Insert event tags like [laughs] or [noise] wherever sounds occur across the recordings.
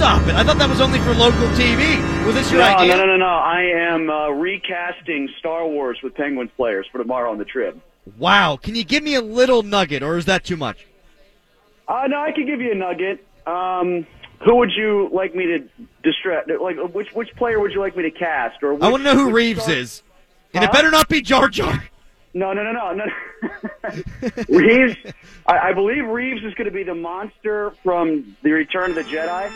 stop it. I thought that was only for local TV. Was this your no, idea? no, no, no, no. I am uh, recasting Star Wars with Penguins players for tomorrow on the trip. Wow. Can you give me a little nugget, or is that too much? Uh, no, I can give you a nugget. Um, who would you like me to distract? Like, which which player would you like me to cast? Or which, I want to know who Reaves star- is. And it better not be Jar Jar. No, no, no, no, no. [laughs] Reaves, I, I believe Reaves is going to be the monster from the Return of the Jedi.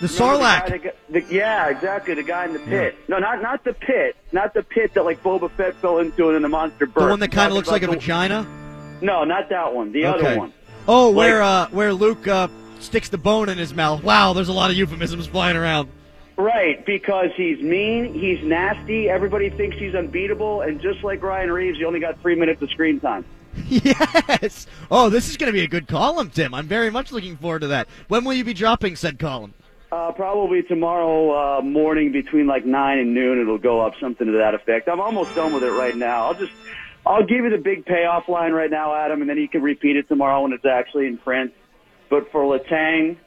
The Remember the guy Sarlacc. the- yeah, exactly. The guy in the pit. No, not not the pit. Not the pit that like Boba Fett fell into and the monster The one that kind of looks like a the- vagina? No, not that one. The Okay. other one. Oh, Like- where uh, where Luke uh, sticks the bone in his mouth. Wow, there's a lot of euphemisms flying around. Right, because he's mean, he's nasty, everybody thinks he's unbeatable, and just like Ryan Reaves, he only got three minutes of screen time. [laughs] yes. Oh, this is going to be a good column, Tim. I'm very much looking forward to that. When will you be dropping said column? Uh, probably tomorrow uh, morning between like 9 and noon, it'll go up, something to that effect. I'm almost done with it right now. I'll just, I'll give you the big payoff line right now, Adam, and then you can repeat it tomorrow when it's actually in print. But for Letang,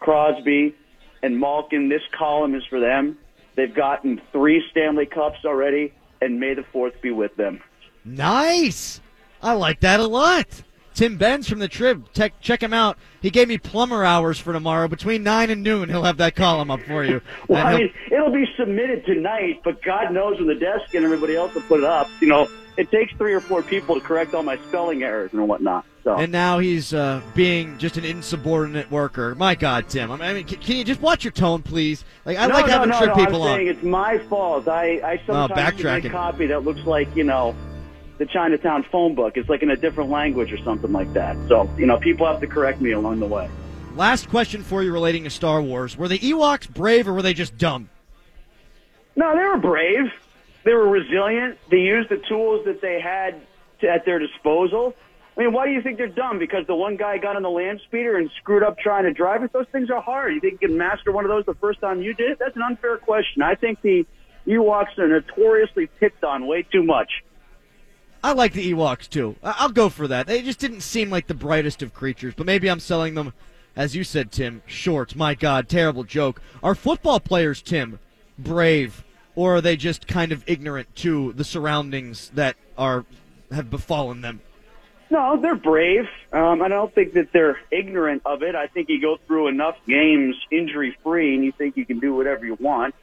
Crosby, and Malkin, this column is for them. They've gotten three Stanley Cups already, and may the fourth be with them. Nice. I like that a lot. Tim Benz from the Trib. Tech, check him out. He gave me plumber hours for tomorrow. Between 9 and noon, he'll have that column up for you. [laughs] Well, I mean, it'll be submitted tonight, but God knows when the desk and everybody else will put it up. You know, it takes three or four people to correct all my spelling errors and whatnot. So and now he's uh, being just an insubordinate worker. My God, Tim. I mean, can, can you just watch your tone, please? Like I no, like no, having no, Trib no, people I'm on. saying it's my fault. I, I sometimes use a copy that looks like you know the Chinatown phone book. It's like in a different language or something like that. So you know, people have to correct me along the way. Last question for you relating to Star Wars: Were the Ewoks brave or were they just dumb? No, they were brave. They were resilient. They used the tools that they had to, at their disposal. I mean, why do you think they're dumb? Because the one guy got on the land speeder and screwed up trying to drive it? Those things are hard. You think you can master one of those the first time you did it? That's an unfair question. I think the Ewoks are notoriously picked on way too much. I like the Ewoks too. I'll go for that. They just didn't seem like the brightest of creatures, but maybe I'm selling them, as you said, Tim, short. My God, terrible joke. Are football players, Tim, brave, or are they just kind of ignorant to the surroundings that are have befallen them? No, they're brave. Um, I don't think that they're ignorant of it. I think you go through enough games injury free and you think you can do whatever you want.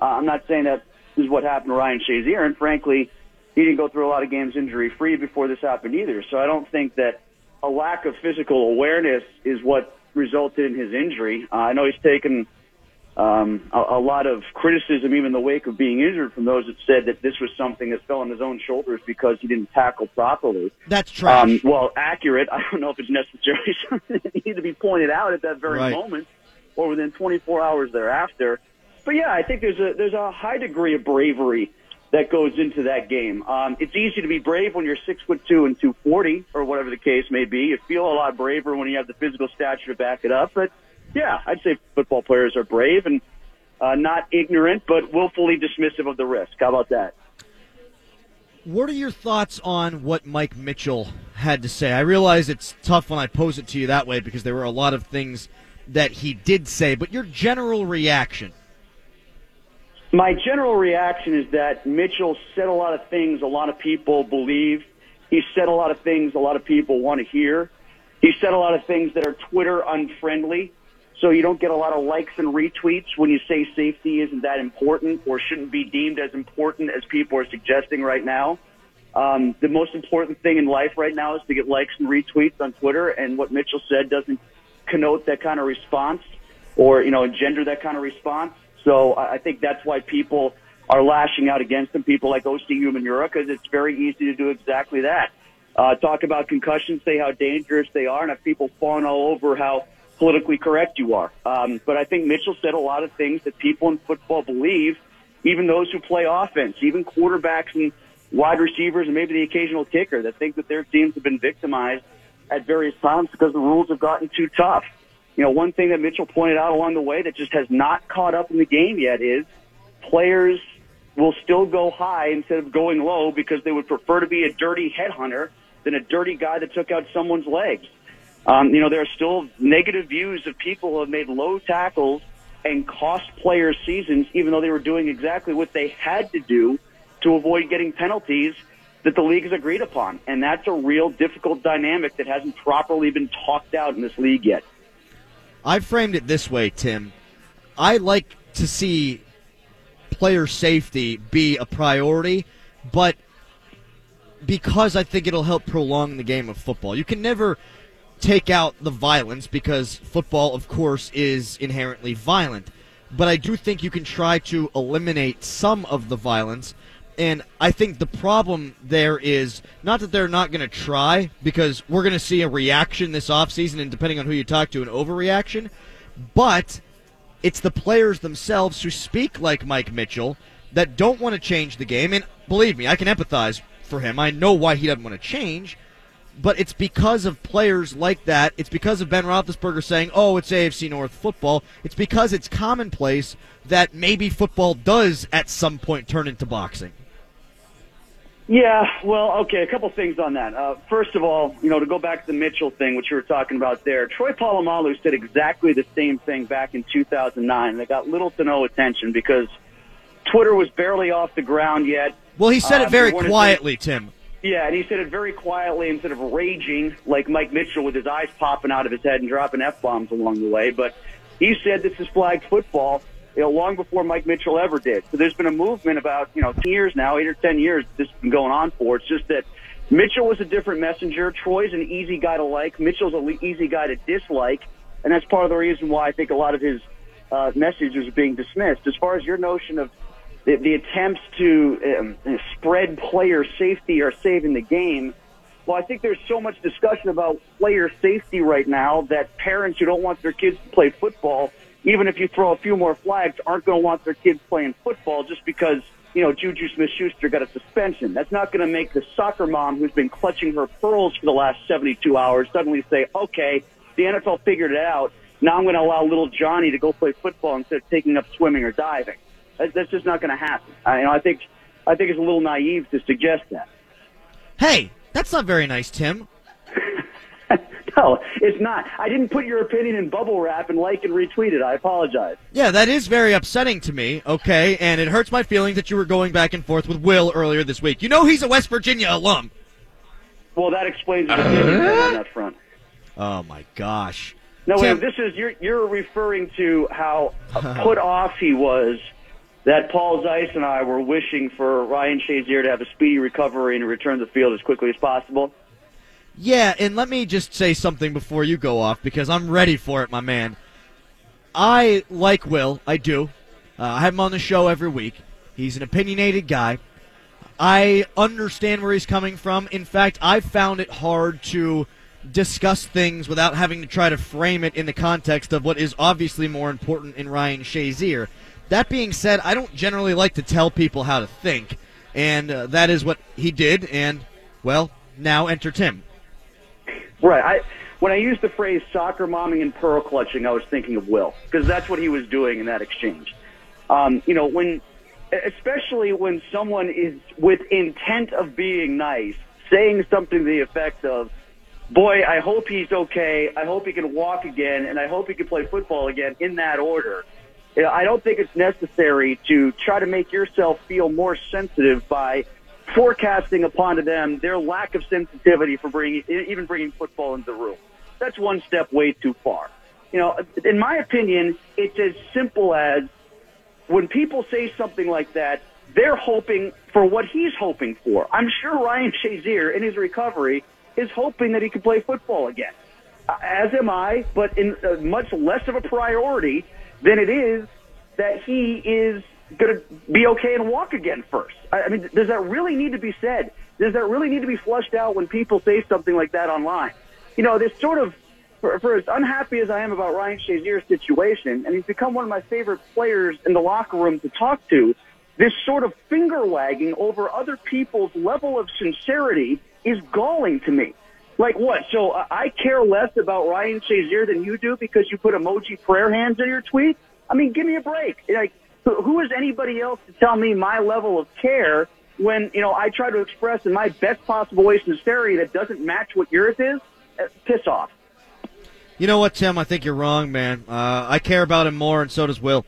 Uh, I'm not saying that is what happened to Ryan Shazier, and frankly, he didn't go through a lot of games injury free before this happened either. So I don't think that a lack of physical awareness is what resulted in his injury. Uh, I know he's taken um, a, a lot of criticism, even in the wake of being injured, from those that said that this was something that fell on his own shoulders because he didn't tackle properly. That's trash. Um, well, accurate. [laughs] I don't know if it's necessarily something [laughs] that needed to be pointed out at that very Right. moment or within 24 hours thereafter. But yeah, I think there's a there's a high degree of bravery that goes into that game. Um, it's easy to be brave when you're six foot two and 240 or whatever the case may be. You feel a lot braver when you have the physical stature to back it up. But yeah, I'd say football players are brave and uh, not ignorant, but willfully dismissive of the risk. How about that? What are your thoughts on what Mike Mitchell had to say? I realize it's tough when I pose it to you that way because there were a lot of things that he did say, but your general reaction. My general reaction is that Mitchell said a lot of things a lot of people believe. He said a lot of things a lot of people want to hear. He said a lot of things that are Twitter unfriendly. So you don't get a lot of likes and retweets when you say safety isn't that important or shouldn't be deemed as important as people are suggesting right now. Um, the most important thing in life right now is to get likes and retweets on Twitter, and what Mitchell said doesn't connote that kind of response or you know engender that kind of response. So I think that's why people are lashing out against him. People like OC Humanura, because it's very easy to do exactly that. Uh, talk about concussions, say how dangerous they are, and have people fawn all over how politically correct you are. Um, but I think Mitchell said a lot of things that people in football believe, even those who play offense, even quarterbacks and wide receivers, and maybe the occasional kicker that think that their teams have been victimized at various times because the rules have gotten too tough. You know, one thing that Mitchell pointed out along the way that just has not caught up in the game yet is players will still go high instead of going low because they would prefer to be a dirty headhunter than a dirty guy that took out someone's legs. Um, you know, there are still negative views of people who have made low tackles and cost players seasons, even though they were doing exactly what they had to do to avoid getting penalties that the league has agreed upon. And that's a real difficult dynamic that hasn't properly been talked out in this league yet. I framed it this way, Tim. I like to see player safety be a priority, but because I think it'll help prolong the game of football. You can never take out the violence because football, of course, is inherently violent. But I do think you can try to eliminate some of the violence. And I think the problem there is not that they're not going to try, because we're going to see a reaction this offseason, and depending on who you talk to, an overreaction. But it's the players themselves who speak like Mike Mitchell that don't want to change the game. And believe me, I can empathize for him. I know why he doesn't want to change but it's because of players like that. It's because of Ben Roethlisberger saying, "Oh, it's AFC North football." It's because it's commonplace that maybe football does at some point turn into boxing. Yeah, well, okay, a couple things on that. Uh, first of all, you know, to go back to the Mitchell thing, which you were talking about there, Troy Polamalu said exactly the same thing back in 2009. They got little to no attention because Twitter was barely off the ground yet. Well, he said it uh, very quietly, Tim. Yeah, and he said it very quietly instead of raging like Mike Mitchell with his eyes popping out of his head and dropping f bombs along the way. But he said this is flag football, you know, long before Mike Mitchell ever did. So there's been a movement about you know ten years now, eight or ten years. This has been going on for. It's just that Mitchell was a different messenger. Troy's an easy guy to like. Mitchell's an easy guy to dislike, and that's part of the reason why I think a lot of his uh, messages are being dismissed. As far as your notion of the, the attempts to um, spread player safety are saving the game. Well, I think there's so much discussion about player safety right now that parents who don't want their kids to play football, even if you throw a few more flags, aren't going to want their kids playing football just because you know Juju Smith-Schuster got a suspension. That's not going to make the soccer mom who's been clutching her pearls for the last 72 hours suddenly say, "Okay, the NFL figured it out. Now I'm going to allow little Johnny to go play football instead of taking up swimming or diving." That's just not going to happen. I, you know, I think I think it's a little naive to suggest that. Hey, that's not very nice, Tim. [laughs] no, it's not. I didn't put your opinion in bubble wrap and like and retweet it. I apologize. Yeah, that is very upsetting to me, okay? And it hurts my feelings that you were going back and forth with Will earlier this week. You know he's a West Virginia alum. Well, that explains uh, on that front. Oh, my gosh. No, Tim, this is, you're, you're referring to how [laughs] put off he was – that Paul Zeise and I were wishing for Ryan Shazier to have a speedy recovery and return to the field as quickly as possible. Yeah, and let me just say something before you go off because I'm ready for it, my man. I like Will, I do. Uh, I have him on the show every week. He's an opinionated guy. I understand where he's coming from. In fact, I've found it hard to discuss things without having to try to frame it in the context of what is obviously more important in Ryan Shazier. That being said, I don't generally like to tell people how to think, and uh, that is what he did. And well, now enter Tim. Right. I when I used the phrase soccer momming and pearl clutching, I was thinking of Will because that's what he was doing in that exchange. Um, you know, when especially when someone is with intent of being nice, saying something to the effect of, "Boy, I hope he's okay. I hope he can walk again, and I hope he can play football again." In that order I don't think it's necessary to try to make yourself feel more sensitive by forecasting upon to them their lack of sensitivity for bringing even bringing football into the room. That's one step way too far. You know, in my opinion, it's as simple as when people say something like that, they're hoping for what he's hoping for. I'm sure Ryan Shazier, in his recovery, is hoping that he can play football again. As am I, but in uh, much less of a priority than it is that he is going to be okay and walk again first. I mean, does that really need to be said? Does that really need to be flushed out when people say something like that online? You know, this sort of, for, for as unhappy as I am about Ryan Shazier's situation, and he's become one of my favorite players in the locker room to talk to, this sort of finger wagging over other people's level of sincerity is galling to me. Like what? So uh, I care less about Ryan Shazier than you do because you put emoji prayer hands in your tweet? I mean, give me a break. Like, who is anybody else to tell me my level of care when, you know, I try to express in my best possible way sincerity that doesn't match what yours is? Uh, piss off. You know what, Tim? I think you're wrong, man. Uh, I care about him more, and so does Will.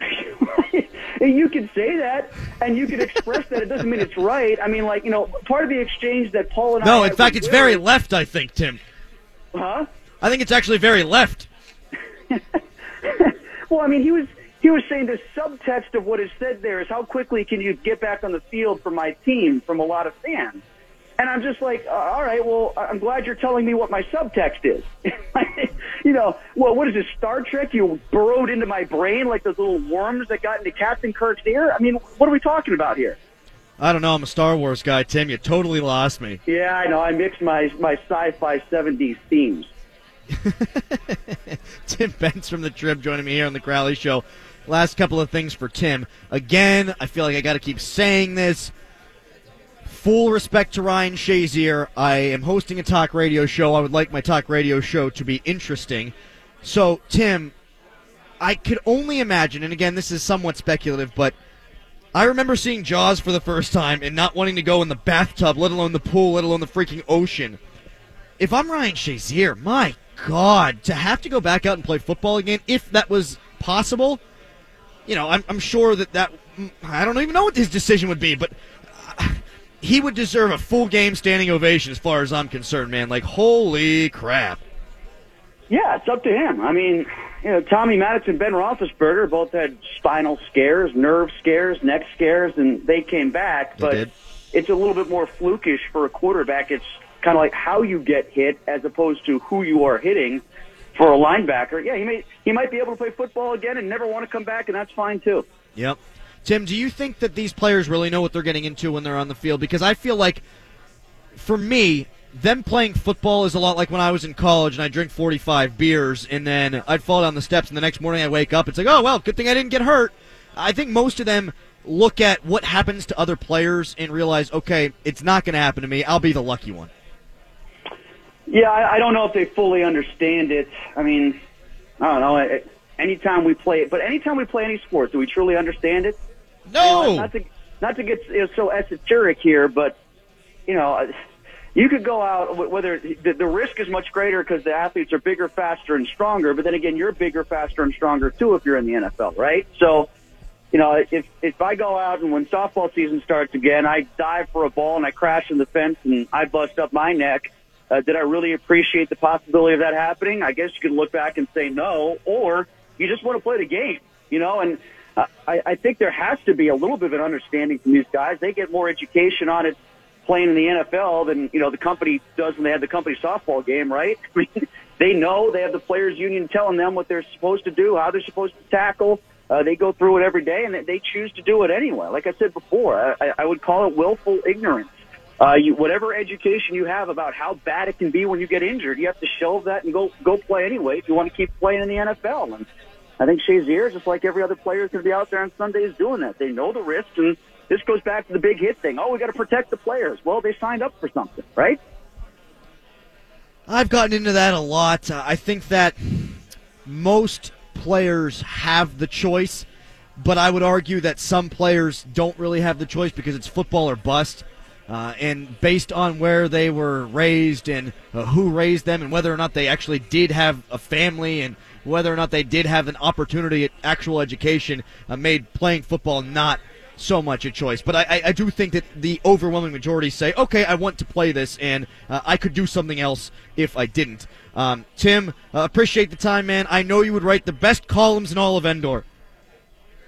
[laughs] you can say that, and you can express that. It doesn't mean it's right. I mean, like you know, part of the exchange that Paul and I. No, in fact, it's very left. I think, Tim. Huh? I think it's actually very left. [laughs] Well, I mean, he was he was saying the subtext of what is said there is how quickly can you get back on the field for my team from a lot of fans. And I'm just like, uh, all right, well, I'm glad you're telling me what my subtext is. [laughs] you know, well, what is this, Star Trek? You burrowed into my brain like those little worms that got into Captain Kirk's ear? I mean, what are we talking about here? I don't know. I'm a Star Wars guy, Tim. You totally lost me. Yeah, I know. I mixed my, my sci-fi 70s themes. [laughs] Tim Benz from the Trib joining me here on the Crowley Show. Last couple of things for Tim. Again, I feel like I got to keep saying this. Full respect to Ryan Shazier. I am hosting a talk radio show. I would like my talk radio show to be interesting. So, Tim, I could only imagine, and again, this is somewhat speculative, but I remember seeing Jaws for the first time and not wanting to go in the bathtub, let alone the pool, let alone the freaking ocean. If I'm Ryan Shazier, my God, to have to go back out and play football again, if that was possible, you know, I'm, I'm sure that that I don't even know what his decision would be, but uh, he would deserve a full game standing ovation as far as I'm concerned, man. Like, holy crap. Yeah, it's up to him. I mean, you know, Tommy Maddox and Ben Roethlisberger both had spinal scares, nerve scares, neck scares, and they came back. They but did. it's a little bit more flukish for a quarterback. It's kind of like how you get hit as opposed to who you are hitting. For a linebacker, yeah, he may he might be able to play football again and never want to come back, and that's fine too. Yep. Tim, do you think that these players really know what they're getting into when they're on the field? Because I feel like, for me, them playing football is a lot like when I was in college and I drink 45 beers and then I'd fall down the steps and the next morning I wake up. It's like, oh, well, good thing I didn't get hurt. I think most of them look at what happens to other players and realize, okay, it's not going to happen to me. I'll be the lucky one. Yeah, I, I don't know if they fully understand it. I mean, I don't know. I- Anytime we play it, but anytime we play any sport, do we truly understand it? You know, No! not to not to get you know, so esoteric here, but you know, you could go out whether the, the risk is much greater because the athletes are bigger, faster, and stronger. But then again, you're bigger, faster, and stronger too if you're in the NFL, right? So, you know, if if I go out and when softball season starts again, I dive for a ball and I crash in the fence and I bust up my neck. Uh, did I really appreciate the possibility of that happening? I guess you could look back and say no, or you just want to play the game, you know. And I, I think there has to be a little bit of an understanding from these guys. They get more education on it playing in the NFL than you know the company does when they have the company softball game, right? [laughs] I mean, they know they have the players' union telling them what they're supposed to do, how they're supposed to tackle. Uh, they go through it every day, and they choose to do it anyway. Like I said before, I, I would call it willful ignorance. Uh, you, whatever education you have about how bad it can be when you get injured, you have to shelve that and go go play anyway if you want to keep playing in the NFL. And I think Shazier, just like every other player, is going to be out there on Sundays doing that. They know the risks, and this goes back to the big hit thing. Oh, we got to protect the players. Well, they signed up for something, right? I've gotten into that a lot. Uh, I think that most players have the choice, but I would argue that some players don't really have the choice because it's football or bust. Uh, and based on where they were raised and uh, who raised them and whether or not they actually did have a family and whether or not they did have an opportunity at actual education, uh, made playing football not so much a choice. But I, I, I do think that the overwhelming majority say, okay, I want to play this, and uh, I could do something else if I didn't. Um, Tim, uh, appreciate the time, man. I know you would write the best columns in all of Endor.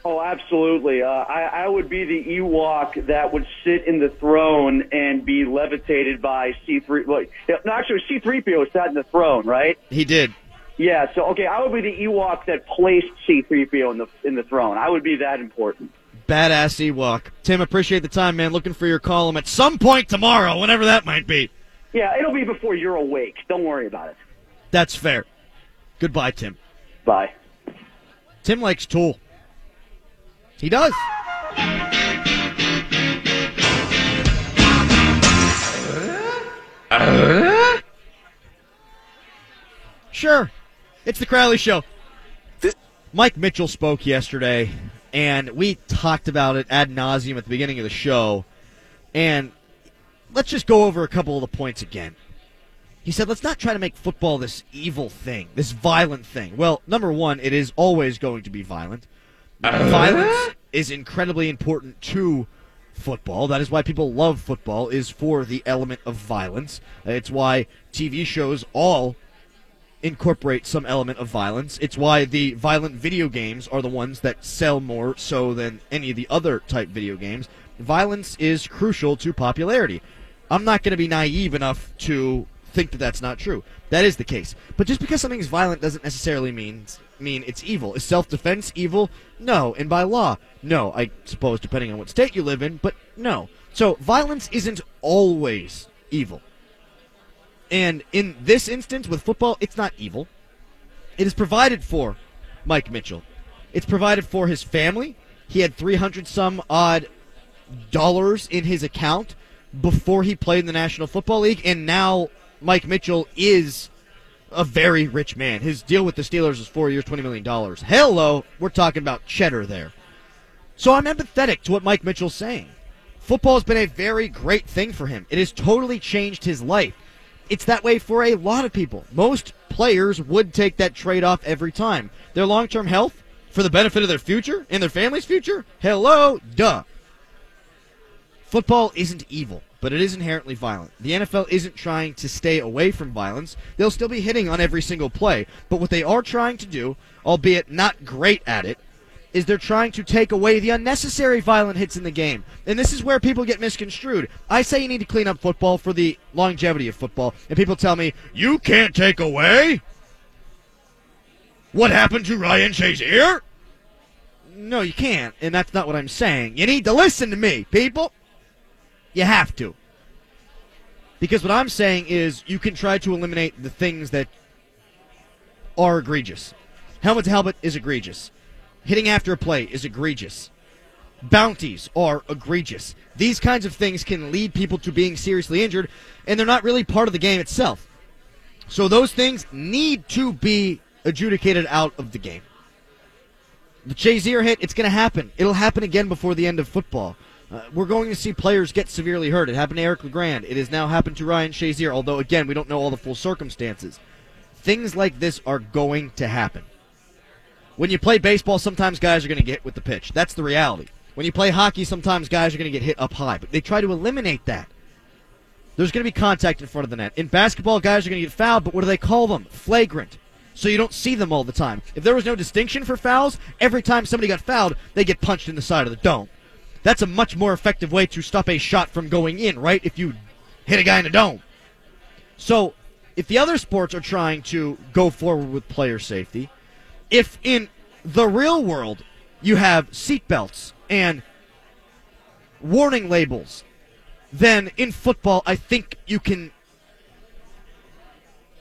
Oh, absolutely. Uh, I, I would be the Ewok that would sit in the throne and be levitated by C3. Well, no, actually, C3PO sat in the throne, right? He did. Yeah. So, okay, I would be the Ewok that placed C3PO in the in the throne. I would be that important. Badass Ewok. Tim, appreciate the time, man. Looking for your column at some point tomorrow, whenever that might be. Yeah, it'll be before you're awake. Don't worry about it. That's fair. Goodbye, Tim. Bye. Tim likes Tool. He does. Sure. It's the Crowley Show. Mike Mitchell spoke yesterday, and we talked about it ad nauseum at the beginning of the show. And let's just go over a couple of the points again. he said, let's not try to make football this evil thing, this violent thing. Well, number one, it is always going to be violent. Violence uh, is incredibly important to football. That is why people love football, is for the element of violence. It's why TV shows all incorporate some element of violence. It's why the violent video games are the ones that sell more so than any of the other type video games. Violence is crucial to popularity. I'm not going to be naive enough to think that that's not true. That is the case. But just because something's violent doesn't necessarily mean mean it's evil. Is self-defense evil? No. And by law, no. I suppose depending on what state you live in, but no. So violence isn't always evil. And in this instance with football, it's not evil. It is provided for Mike Mitchell. It's provided for his family. He had 300 some odd dollars in his account before he played in the National Football League, and now Mike Mitchell is a very rich man. His deal with the Steelers is four years, $20 million. Hello, we're talking about cheddar there. So I'm empathetic to what Mike Mitchell's saying. Football has been a very great thing for him. It has totally changed his life. It's that way for a lot of people. Most players would take that trade off every time. Their long term health, for the benefit of their future and their family's future? Hello, duh. Football isn't evil, but it is inherently violent. The NFL isn't trying to stay away from violence. They'll still be hitting on every single play. But what they are trying to do, albeit not great at it, is they're trying to take away the unnecessary violent hits in the game. And this is where people get misconstrued. I say you need to clean up football for the longevity of football, and people tell me, you can't take away what happened to Ryan Shazier? No, you can't, and that's not what I'm saying. You need to listen to me, people. You have to. Because what I'm saying is you can try to eliminate the things that are egregious. Helmet to helmet is egregious. Hitting after a play is egregious. Bounties are egregious. These kinds of things can lead people to being seriously injured, and they're not really part of the game itself. So those things need to be adjudicated out of the game. The Shazier hit, it's going to happen. It'll happen again before the end of football. Uh, we're going to see players get severely hurt. It happened to Eric LeGrand. It has now happened to Ryan Shazier, although, again, we don't know all the full circumstances. Things like this are going to happen. When you play baseball, sometimes guys are going to get hit with the pitch. That's the reality. When you play hockey, sometimes guys are going to get hit up high, but they try to eliminate that. There's going to be contact in front of the net. In basketball, guys are going to get fouled, but what do they call them? Flagrant. So you don't see them all the time. If there was no distinction for fouls, every time somebody got fouled, they get punched in the side of the dome. That's a much more effective way to stop a shot from going in, right? If you hit a guy in the dome. So, if the other sports are trying to go forward with player safety, if in the real world you have seatbelts and warning labels, then in football, I think you can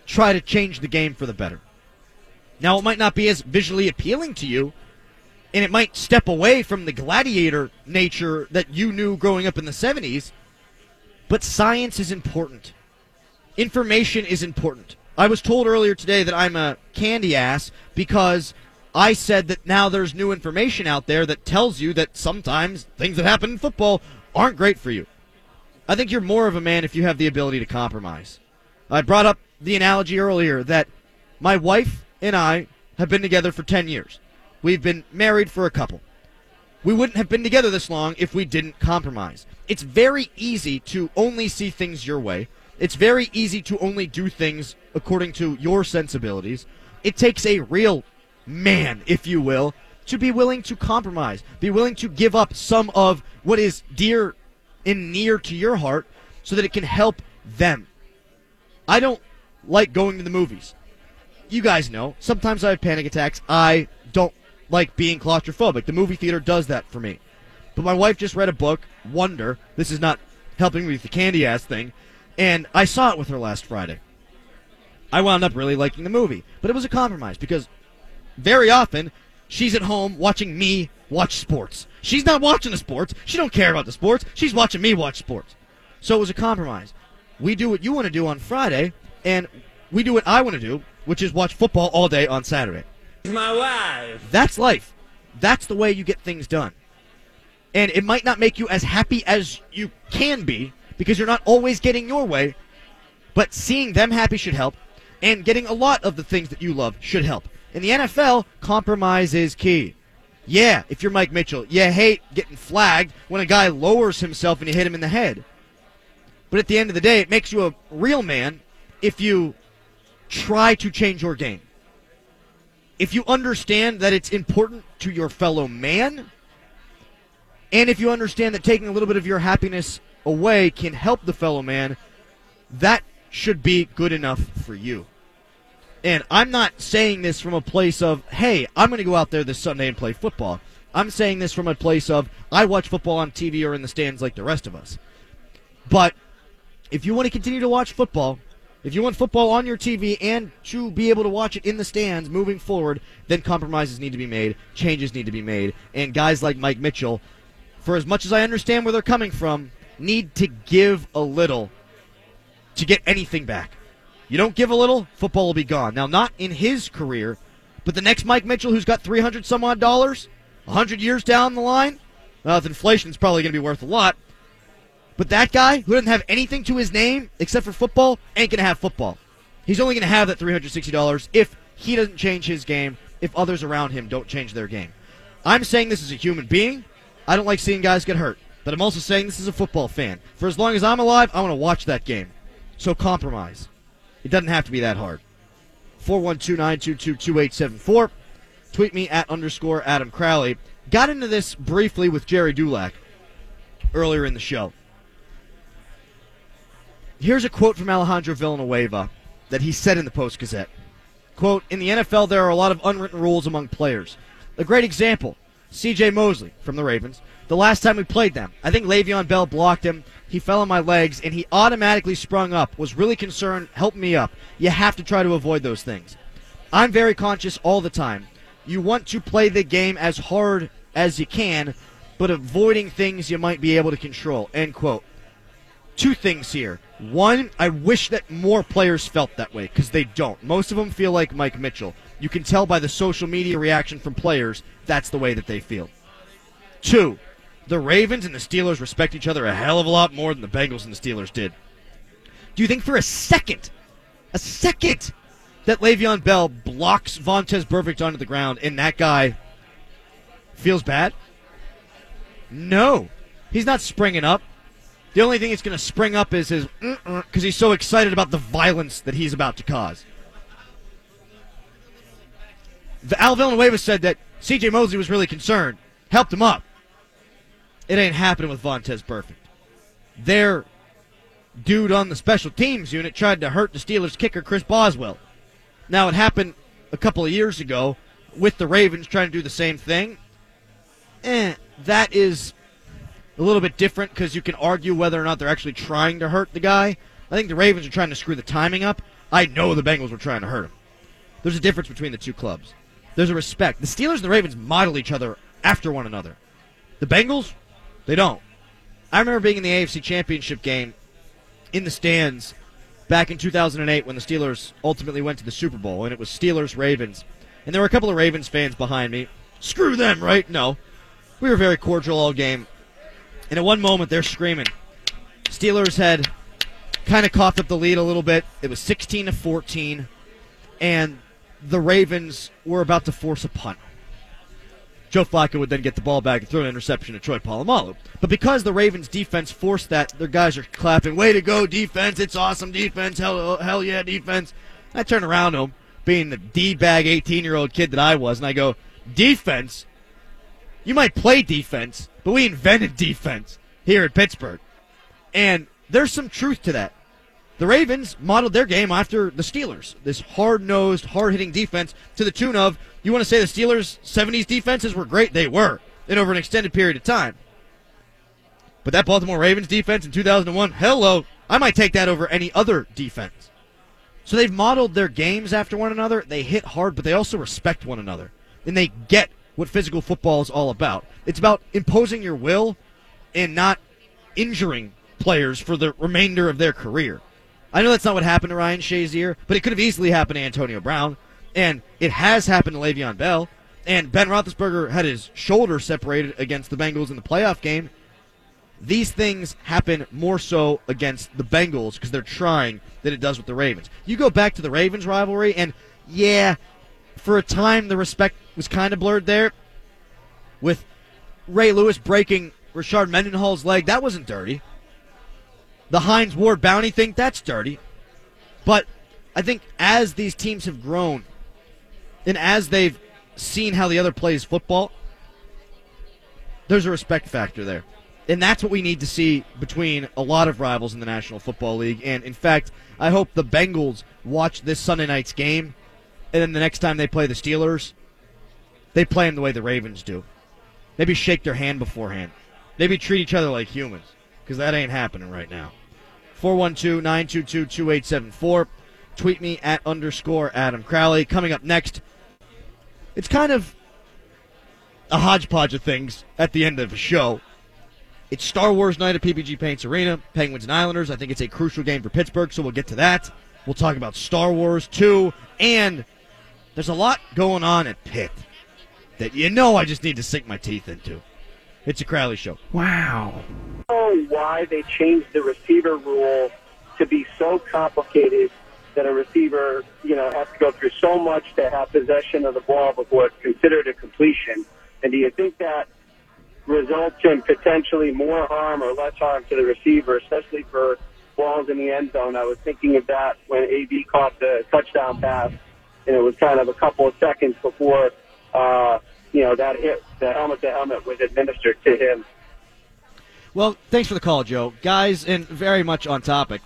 try to change the game for the better. Now, it might not be as visually appealing to you, and it might step away from the gladiator nature that you knew growing up in the 70s, but science is important. Information is important. I was told earlier today that I'm a candy ass because I said that now there's new information out there that tells you that sometimes things that happen in football aren't great for you. I think you're more of a man if you have the ability to compromise. I brought up the analogy earlier that my wife and I have been together for 10 years. We've been married for a couple. We wouldn't have been together this long if we didn't compromise. It's very easy to only see things your way. It's very easy to only do things according to your sensibilities. It takes a real man, if you will, to be willing to compromise, be willing to give up some of what is dear and near to your heart so that it can help them. I don't like going to the movies. You guys know, sometimes I have panic attacks. I like being claustrophobic. The movie theater does that for me. But my wife just read a book, Wonder. This is not helping me with the candy ass thing. And I saw it with her last Friday. I wound up really liking the movie. But it was a compromise because very often she's at home watching me watch sports. She's not watching the sports. She don't care about the sports. She's watching me watch sports. So it was a compromise. We do what you want to do on Friday, and we do what I want to do, which is watch football all day on Saturday. My wife. That's life. That's the way you get things done. And it might not make you as happy as you can be because you're not always getting your way, But seeing them happy should help, and getting a lot of the things that you love should help. In the NFL, compromise is key. Yeah, if you're Mike Mitchell, you hate getting flagged when a guy lowers himself and you hit him in the head. But at the end of the day, it makes you a real man if you try to change your game. If you understand that it's important to your fellow man, and if you understand that taking a little bit of your happiness away can help the fellow man, that should be good enough for you. And I'm not saying this from a place of, hey, I'm going to go out there this Sunday and play football. I'm saying this from a place of, I watch football on TV or in the stands like the rest of us. But if you want to continue to watch football, if you want football on your TV and to be able to watch it in the stands moving forward, then compromises need to be made, changes need to be made, and guys like Mike Mitchell, for as much as I understand where they're coming from, need to give a little to get anything back. You don't give a little, football will be gone. Now, not in his career, but the next Mike Mitchell who's got 300 some odd dollars, 100 years down the line, well, with inflation, it's probably going to be worth a lot. But that guy who doesn't have anything to his name except for football ain't going to have football. He's only going to have that $360 if he doesn't change his game, if others around him don't change their game. I'm saying this as a human being. I don't like seeing guys get hurt. But I'm also saying this as a football fan. For as long as I'm alive, I want to watch that game. So compromise. It doesn't have to be that hard. 412-922-2874. Tweet me at underscore Adam Crowley. Got into this briefly with Gerry Dulac earlier in the show. Here's a quote from Alejandro Villanueva that he said in the Post Gazette. Quote, in the NFL, there are a lot of unwritten rules among players. A great example, C.J. Mosley from the Ravens. The last time we played them, I think Le'Veon Bell blocked him. He fell on my legs, and he automatically sprung up, was really concerned, helped me up. You have to try to avoid those things. I'm very conscious all the time. You want to play the game as hard as you can, but avoiding things you might be able to control. End quote. Two things here. One, I wish that more players felt that way because they don't. Most of them feel like Mike Mitchell. You can tell by the social media reaction from players that's the way that they feel. Two, the Ravens and the Steelers respect each other a hell of a lot more than the Bengals and the Steelers did. Do you think for a second, a second, that Le'Veon Bell blocks Vontaze Burfict onto the ground and that guy feels bad? No. He's not springing up. The only thing that's going to spring up is his because he's so excited about the violence that he's about to cause. The Al Villanueva said that C.J. Mosley was really concerned, helped him up. It ain't happening with Vontaze Burfict. Their dude on the special teams unit tried to hurt the Steelers kicker Chris Boswell. Now it happened a couple of years ago with the Ravens trying to do the same thing. Eh, that is a little bit different because you can argue whether or not they're actually trying to hurt the guy. I think the Ravens are trying to screw the timing up. I know the Bengals were trying to hurt him. There's a difference between the two clubs. There's a respect. The Steelers and the Ravens model each other after one another. The Bengals, they don't. I remember being in the AFC Championship game in the stands back in 2008 when the Steelers ultimately went to the Super Bowl, and it was Steelers Ravens. And there were a couple of Ravens fans behind me. Screw them, right? No. We were very cordial all game. And at one moment, they're screaming. Steelers had kind of coughed up the lead a little bit. It was 16 to 14, and the Ravens were about to force a punt. Joe Flacco would then get the ball back and throw an interception to Troy Polamalu. But because the Ravens defense forced that, their guys are clapping, way to go, defense, it's awesome defense, hell, hell yeah, defense. I turn around to him, being the D-bag 18-year-old kid that I was, and I go, defense? You might play defense, but we invented defense here at Pittsburgh. And there's some truth to that. The Ravens modeled their game after the Steelers. This hard nosed, hard hitting defense to the tune of, you want to say the Steelers' 70s defenses were great? They were, and over an extended period of time. But that Baltimore Ravens defense in 2001, hello, I might take that over any other defense. So they've modeled their games after one another. They hit hard, but they also respect one another. And they get what physical football is all about. It's about imposing your will and not injuring players for the remainder of their career. I know that's not what happened to Ryan Shazier, but it could have easily happened to Antonio Brown, and it has happened to Le'Veon Bell. And Ben Roethlisberger had his shoulder separated against the Bengals in the playoff game. these things happen more so against the Bengals because they're trying than it does with the Ravens. You go back to the Ravens rivalry, and yeah, for a time the respect was kind of blurred there with Ray Lewis breaking Rashard Mendenhall's leg. That wasn't dirty. The Hines Ward bounty thing, that's dirty. But I think as these teams have grown and as they've seen how the other plays football, there's a respect factor there. And that's what we need to see between a lot of rivals in the National Football League. And in fact, I hope the Bengals watch this Sunday night's game, and then the next time they play the Steelers, they play them the way the Ravens do. Maybe shake their hand beforehand. Maybe treat each other like humans, because that ain't happening right now. 412 922 2874. Tweet me at underscore Adam Crowley. Coming up next, it's kind of a hodgepodge of things at the end of a show. It's Star Wars night at PPG Paints Arena, Penguins and Islanders. I think it's a crucial game for Pittsburgh, so we'll get to that. We'll talk about Star Wars 2, and there's a lot going on at Pitt that you know I just need to sink my teeth into. It's a Crowley show. Wow. know why they changed the receiver rule to be so complicated that a receiver, you know, has to go through so much to have possession of the ball before it's considered a completion. And do you think that results in potentially more harm or less harm to the receiver, especially for balls in the end zone? I was thinking of that when AB caught the touchdown pass, and it was kind of a couple of seconds before, uh, you know, that hit, the helmet to helmet was administered to him. Well, thanks for the call, Joe. Guys, and very much on topic.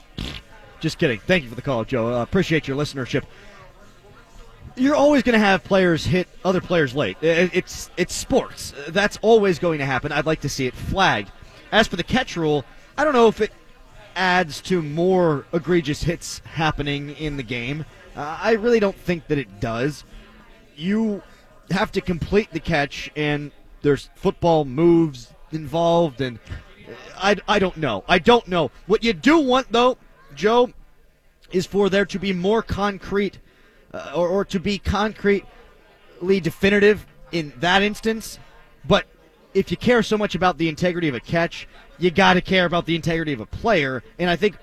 Just kidding. Thank you for the call, Joe. Uh, appreciate your listenership. You're always going to have players hit other players late. It's it's sports. That's always going to happen. I'd like to see it flagged. As for the catch rule, I don't know if it adds to more egregious hits happening in the game. Uh, I really don't think that it does. You have to complete the catch, and there's football moves involved, and I, I don't know. I don't know. What you do want, though, Joe, is for there to be more concrete, uh, or, or to be concretely definitive in that instance. But if you care so much about the integrity of a catch, you got to care about the integrity of a player. And I think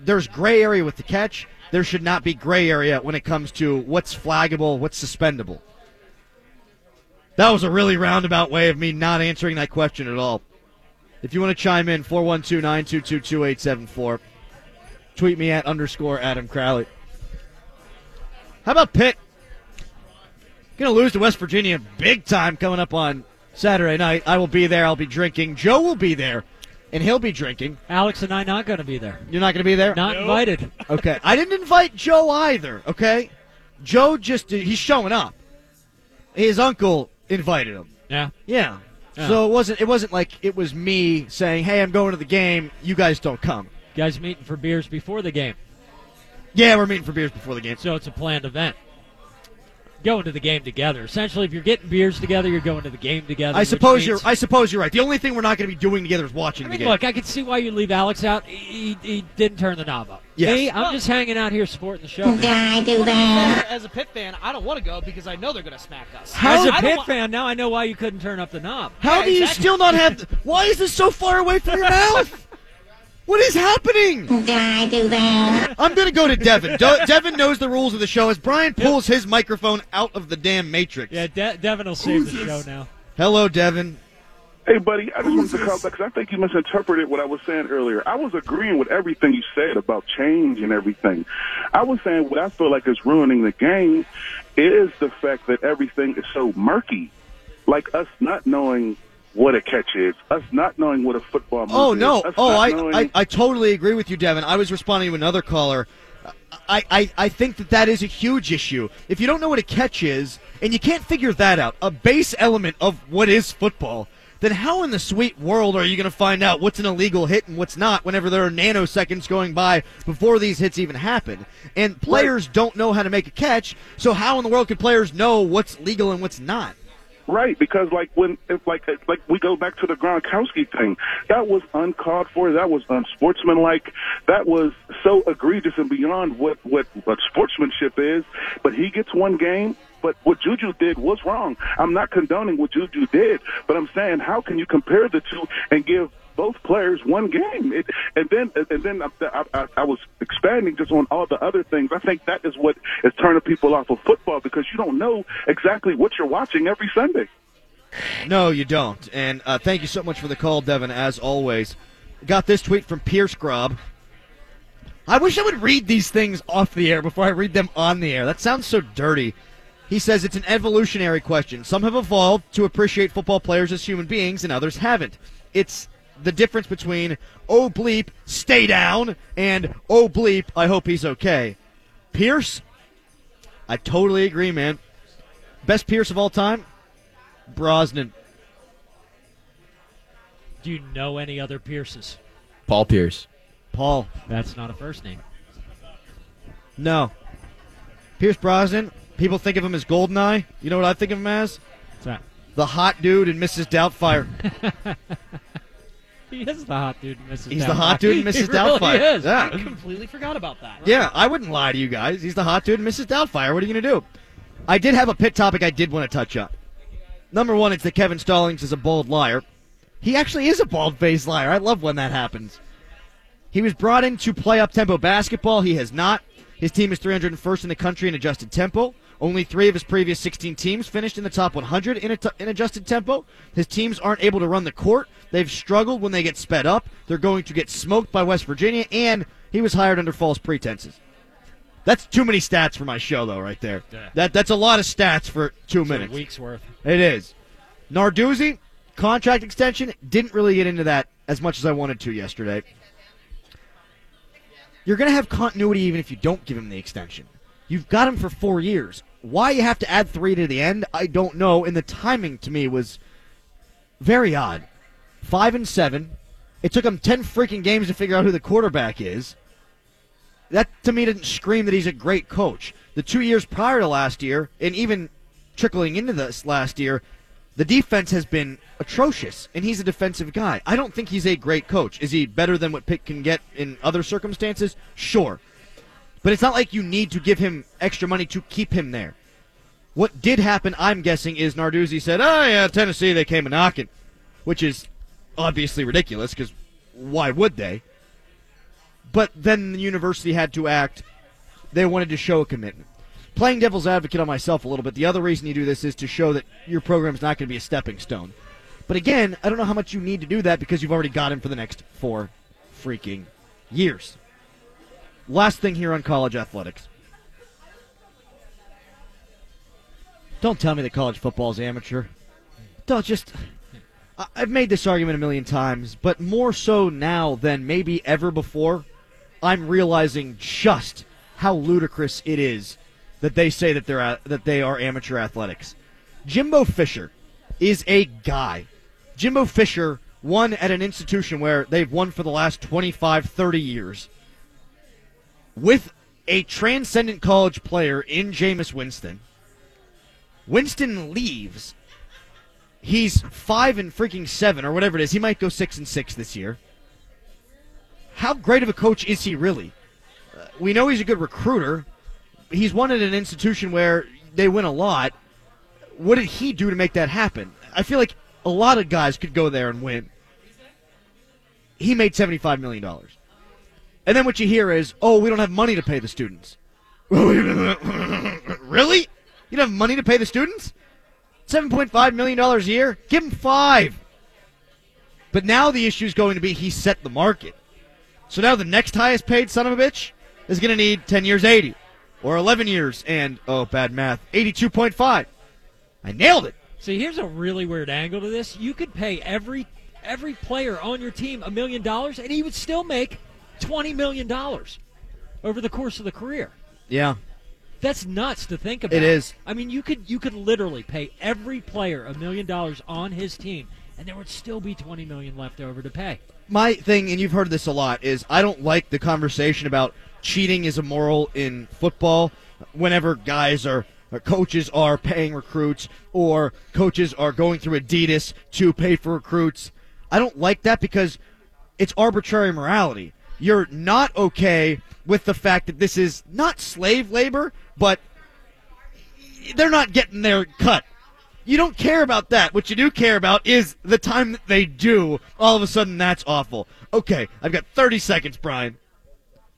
there's gray area with the catch. There should not be gray area when it comes to what's flaggable, what's suspendable. That was a really roundabout way of me not answering that question at all. If you want to chime in, 412 922 2874. Tweet me at underscore Adam Crowley. How about Pitt? Going to lose to West Virginia big time coming up on Saturday night. I will be there. I'll be drinking. Joe will be there, and he'll be drinking. Alex and I not going to be there. You're not going to be there? Not nope. invited. [laughs] Okay. I didn't invite Joe either, okay? Joe just, he's showing up. His uncle invited him. Yeah. Yeah. So it wasn't it wasn't like it was me saying, "Hey, I'm going to the game. You guys don't come." You guys meeting for beers before the game. Yeah, we're meeting for beers before the game. So it's a planned event. Going to the game together. Essentially, if you're getting beers together, you're going to the game together. I suppose you're. I suppose you're right. The only thing we're not going to be doing together is watching I mean, the game. Look, I can see why you leave Alex out. He, he didn't turn the knob up. Yes. Me, I'm well, just hanging out here supporting the show. I do that? As a Pitt fan, I don't want to go because I know they're going to smack us. How, As a Pitt fan, now I know why you couldn't turn up the knob. How yeah, do you exactly. still not have? why is this so far away from your mouth? What is happening? Did I do that? I'm going to go to Devin. De- Devin knows the rules of the show. As Brian pulls his microphone out of the damn matrix. Yeah, De- Devin will save the show now. Hello, Devin. Hey, buddy, I just wanted to call back because I think you misinterpreted what I was saying earlier. I was agreeing with everything you said about change and everything. I was saying what I feel like is ruining the game is the fact that everything is so murky. Like us not knowing what a catch is, us not knowing what a football move oh, no. Is, oh, I, knowing... I, I totally agree with you, Devin. I was responding to another caller. I, I, I think that that is a huge issue. If you don't know what a catch is, and you can't figure that out, a base element of what is football, then how in the sweet world are you going to find out what's an illegal hit and what's not whenever there are nanoseconds going by before these hits even happen? And players right. don't know how to make a catch, so how in the world could players know what's legal and what's not? Right, because like when if like like we go back to the Gronkowski thing, that was uncalled for. That was unsportsmanlike. That was so egregious and beyond what what what sportsmanship is. But he gets one game, but what Juju did was wrong. I'm not condoning what Juju did, but I'm saying how can you compare the two and give both players one game? It, and then and then I, I, I was expanding just on all the other things. I think that is what is turning people off of football because you don't know exactly what you're watching every Sunday. No, you don't. And uh, thank you so much for the call, Devin, as always. Got this tweet from Pierce Grob. I wish I would read these things off the air before I read them on the air. That sounds so dirty. He says it's an evolutionary question. Some have evolved to appreciate football players as human beings, and others haven't. It's the difference between, oh bleep, stay down, and oh bleep, I hope he's okay. Pierce, I totally agree, man. Best Pierce of all time? Brosnan. Do you know any other Pierces? Paul Pierce. Paul. That's not a first name. No. Pierce Brosnan, people think of him as Goldeneye. You know what I think of him as? What's that? The hot dude in Mrs. Doubtfire. [laughs] He is the hot dude, in Mrs. He's the hot dude in [laughs] He Mrs. really Doubtfire. is. Yeah. I completely forgot about that. Yeah, I wouldn't lie to you guys. He's the hot dude in Mrs. Doubtfire. What are you going to do? I did have a pit topic I did want to touch on. Number one, it's that Kevin Stallings is a bald liar. He actually is a bald faced liar. I love when that happens. He was brought in to play up tempo basketball. He has not. His team is 301st in the country in adjusted tempo. Only three of his previous 16 teams finished in the top 100 in, a t- in adjusted tempo. His teams aren't able to run the court. They've struggled when they get sped up. They're going to get smoked by West Virginia, and he was hired under false pretenses. That's too many stats for my show, though, right there. Yeah. That that's a lot of stats for two It's a minutes. week's worth. It is. Narduzzi, contract extension, didn't really get into that as much as I wanted to yesterday. You're going to have continuity even if you don't give him the extension. You've got him for four years. Why you have to add three to the end, I don't know. And the timing to me was very odd. Five and seven. It took him ten freaking games to figure out who the quarterback is. That to me doesn't scream that he's a great coach. The two years prior to last year, and even trickling into this last year, the defense has been atrocious, and he's a defensive guy. I don't think he's a great coach. Is he better than what Pitt can get in other circumstances? Sure. But it's not like you need to give him extra money to keep him there. What did happen, I'm guessing, is Narduzzi said, oh, yeah, Tennessee, they came a knocking, which is obviously ridiculous because why would they? But then the university had to act. They wanted to show a commitment. Playing devil's advocate on myself a little bit, the other reason you do this is to show that your program's not going to be a stepping stone. But again, I don't know how much you need to do that because you've already got him for the next four freaking years. Last thing here on college athletics. Don't tell me that college football is amateur. Don't just. I've made this argument a million times, but more so now than maybe ever before, I'm realizing just how ludicrous it is that they say that they're that they are amateur athletics. Jimbo Fisher is a guy. Jimbo Fisher won at an institution where they've won for the last 25, 30 years with a transcendent college player in Jameis Winston. Winston leaves. He's five and freaking seven, or whatever it is. He might go six and six this year. How great of a coach is he really? Uh, we know he's a good recruiter. He's won at an institution where they win a lot. What did he do to make that happen? I feel like a lot of guys could go there and win. He made $75 million. And then what you hear is, oh, we don't have money to pay the students. [laughs] really? You don't have money to pay the students? $7.5 million a year? Give him five. But now the issue is going to be he set the market. So now the next highest paid son of a bitch is going to need 10 years 80 or 11 years and, oh, bad math, 82.5. I nailed it. See, here's a really weird angle to this. You could pay every every player on your team a million dollars, and he would still make twenty million dollars over the course of the career. Yeah. That's nuts to think about. It is. I mean, you could you could literally pay every player a million dollars on his team, and there would still be twenty million left over to pay. my thing, and you've heard this a lot, is I don't like the conversation about cheating is immoral in football. Whenever guys are, or coaches are paying recruits, or coaches are going through Adidas to pay for recruits, I don't like that because it's arbitrary morality. You're not okay with the fact that this is not slave labor, but they're not getting their cut. You don't care about that. What you do care about is the time that they do. All of a sudden, that's awful. Okay, I've got 30 seconds, Brian.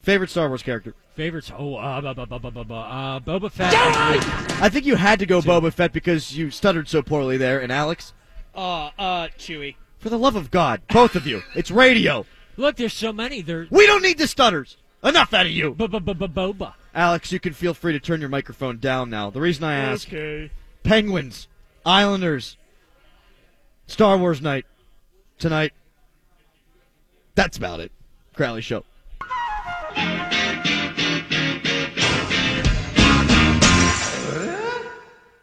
Favorite Star Wars character? Favorites? Oh, uh, bu- bu- bu- bu- bu- bu- uh, Boba Fett. I think you had to go Boba Fett because you stuttered so poorly there. And Alex, Uh, uh, Chewie. for the love of God, both of you, it's radio. Look, there's so many. They're We don't need the stutters. Enough out of you. Boba. Alex, you can feel free to turn your microphone down now. The reason I ask Okay. Penguins, Islanders, Star Wars night tonight. That's about it. Crowley Show.